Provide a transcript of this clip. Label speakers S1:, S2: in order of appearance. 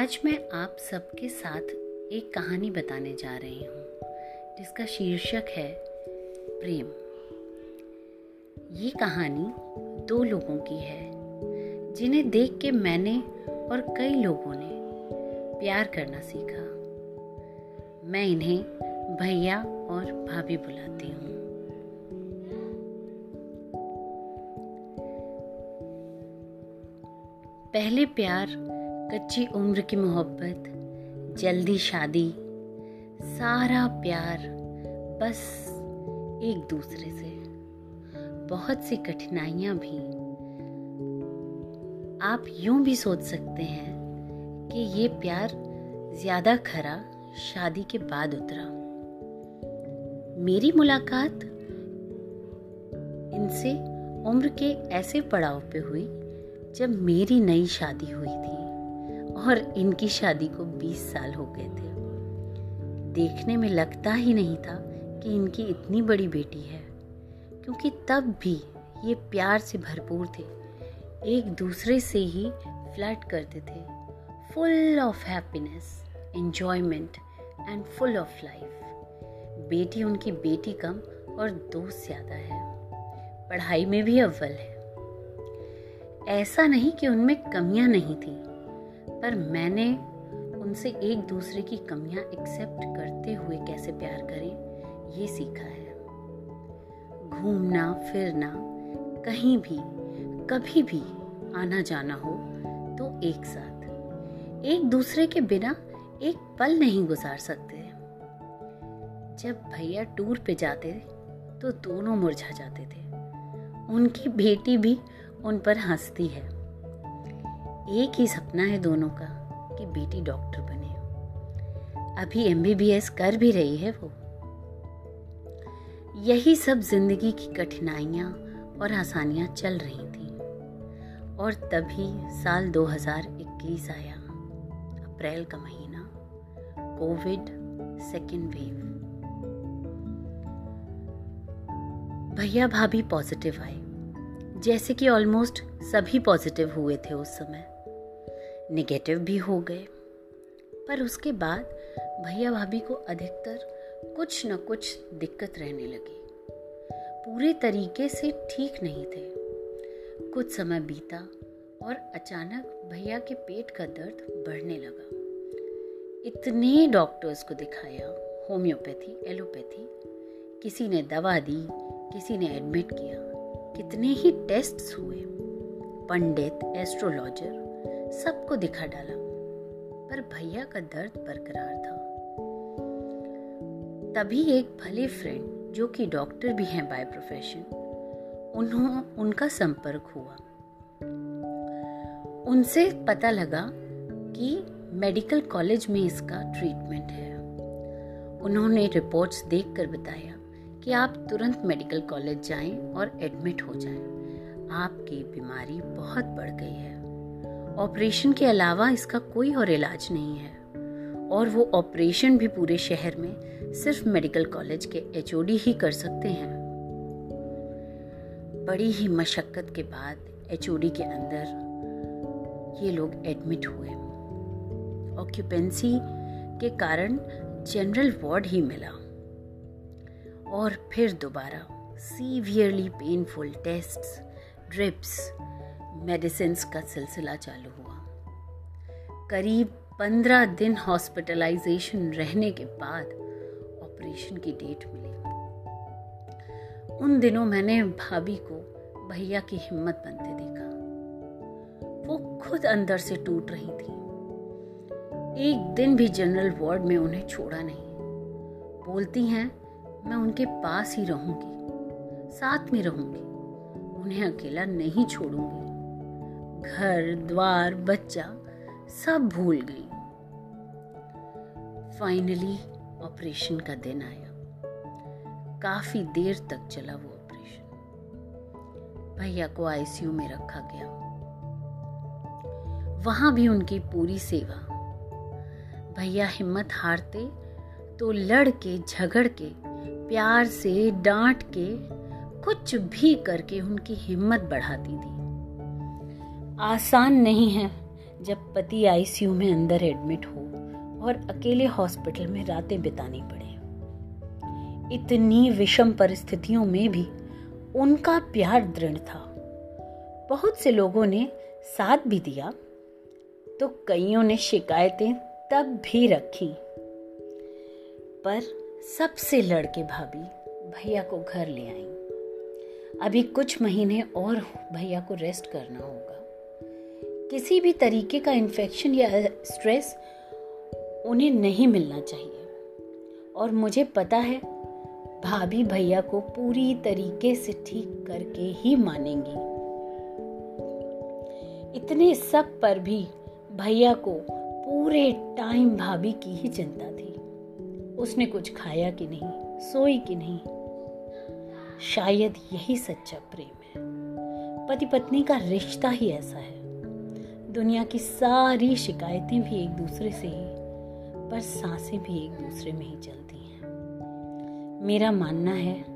S1: आज मैं आप सबके साथ एक कहानी बताने जा रही हूँ, जिसका शीर्षक है प्रेम। ये कहानी दो लोगों की है, जिन्हें देख के मैंने और कई लोगों ने प्यार करना सीखा। मैं इन्हें भैया और भाभी बुलाती हूँ। पहले प्यार कच्ची उम्र की मोहब्बत, जल्दी शादी, सारा प्यार बस एक दूसरे से। बहुत सी कठिनाइयाँ भी। आप यूँ भी सोच सकते हैं कि ये प्यार ज़्यादा खरा शादी के बाद उतरा। मेरी मुलाकात इनसे उम्र के ऐसे पड़ाव पे हुई जब मेरी नई शादी हुई थी। और इनकी शादी को 20 साल हो गए थे। देखने में लगता ही नहीं था कि इनकी इतनी बड़ी बेटी है, क्योंकि तब भी ये प्यार से भरपूर थे। एक दूसरे से ही फ्लर्ट करते थे। Full of happiness enjoyment and full of life बेटी उनकी बेटी कम और दोस्त ज़्यादा है। पढ़ाई में भी अव्वल है। ऐसा नहीं कि उनमें कमियाँ नहीं थी। पर मैंने उनसे एक दूसरे की कमियाँ एक्सेप्ट करते हुए कैसे प्यार करें? ये सीखा है। घूमना, फिरना, कहीं भी, कभी भी आना जाना हो तो एक साथ। एक दूसरे के बिना एक पल नहीं गुजार सकते। जब भैया टूर पे जाते तो दोनों मुरझा जाते थे। उनकी बेटी भी उन पर हंसती है। एक ही सपना है दोनों का कि बेटी डॉक्टर बने अभी एमबीबीएस कर भी रही है वो। यही सब ज़िंदगी की कठिनाइयाँ और आसानियाँ चल रही थी। और तभी साल 2021 आया, अप्रैल का महीना, कोविड सेकेंड वेव। भैया भाभी पॉजिटिव आए, जैसे कि ऑलमोस्ट सभी पॉजिटिव हुए थे उस समय। निगेटिव भी हो गए। पर उसके बाद भैया भाभी को अधिकतर कुछ न कुछ दिक्कत रहने लगी। पूरे तरीके से ठीक नहीं थे। कुछ समय बीता और अचानक भैया के पेट का दर्द बढ़ने लगा। इतने डॉक्टर्स को दिखाया, होम्योपैथी, एलोपैथी, किसी ने दवा दी, किसी ने एडमिट किया, कितने ही टेस्ट्स हुए। पंडित, एस्ट्रोलॉजर सबको दिखा डाला, पर भैया का दर्द बरकरार था। तभी एक भले फ्रेंड जो कि डॉक्टर भी हैं बाय प्रोफेशन उन्हों, उनका संपर्क हुआ। उनसे पता लगा कि मेडिकल कॉलेज में इसका ट्रीटमेंट है। उन्होंने रिपोर्ट्स देखकर बताया कि आप तुरंत मेडिकल कॉलेज जाएँ और एडमिट हो जाएँ। आपकी बीमारी बहुत बढ़ गई है। ऑपरेशन के अलावा इसका कोई और इलाज नहीं है। और वो ऑपरेशन भी पूरे शहर में सिर्फ़ मेडिकल कॉलेज के एचओडी ही कर सकते हैं। बड़ी ही मशक्क़त के बाद एचओडी के अंदर ये लोग एडमिट हुए। ऑक्यूपेंसी के कारण जनरल वार्ड ही मिला। और फिर दोबारा severely painful tests, drips medicine का सिलसिला चालू हुआ। करीब पंद्रह दिन हॉस्पिटलाइजेशन रहने के बाद ऑपरेशन की डेट मिली। उन दिनों मैंने भाभी को भैया की हिम्मत बनते देखा। वो खुद अंदर से टूट रही थी। एक दिन भी जनरल वार्ड में उन्हें छोड़ा नहीं। बोलती हैं, मैं उनके पास ही रहूँगी, साथ में रहूँगी, उन्हें अकेला नहीं छोड़ूँगी। घर, द्वार, बच्चा सब भूल गई। फाइनली ऑपरेशन का दिन आया। काफ़ी देर तक चला वो ऑपरेशन भैया को आईसीयू में रखा गया। वहाँ भी उनकी पूरी सेवा। भैया हिम्मत हारते तो लड़ के झगड़ के, प्यार से डांट के कुछ भी करके उनकी हिम्मत बढ़ाती थी। आसान नहीं है जब पति आईसीयू में अंदर एडमिट हो और अकेले हॉस्पिटल में रातें बितानी पड़े। इतनी विषम परिस्थितियों में भी उनका प्यार दृढ़ था। बहुत से लोगों ने साथ भी दिया तो कईयों ने शिकायतें तब भी रखी। पर सबसे लड़के भाभी भैया को घर ले आई। अभी कुछ महीने और भैया को रेस्ट करना होगा। किसी भी तरीके का इन्फेक्शन या स्ट्रेस उन्हें नहीं मिलना चाहिए। और मुझे पता है, भाभी भैया को पूरी तरीके से ठीक करके ही मानेंगी। इतने सब पर भी भैया को पूरे टाइम भाभी की ही चिंता थी। उसने कुछ खाया कि नहीं, सोई कि नहीं? शायद यही सच्चा प्रेम है। पति पत्नी का रिश्ता ही ऐसा है। दुनिया की सारी शिकायतें भी एक दूसरे से ही, पर साँसें भी एक दूसरे में ही चलती हैं। मेरा मानना है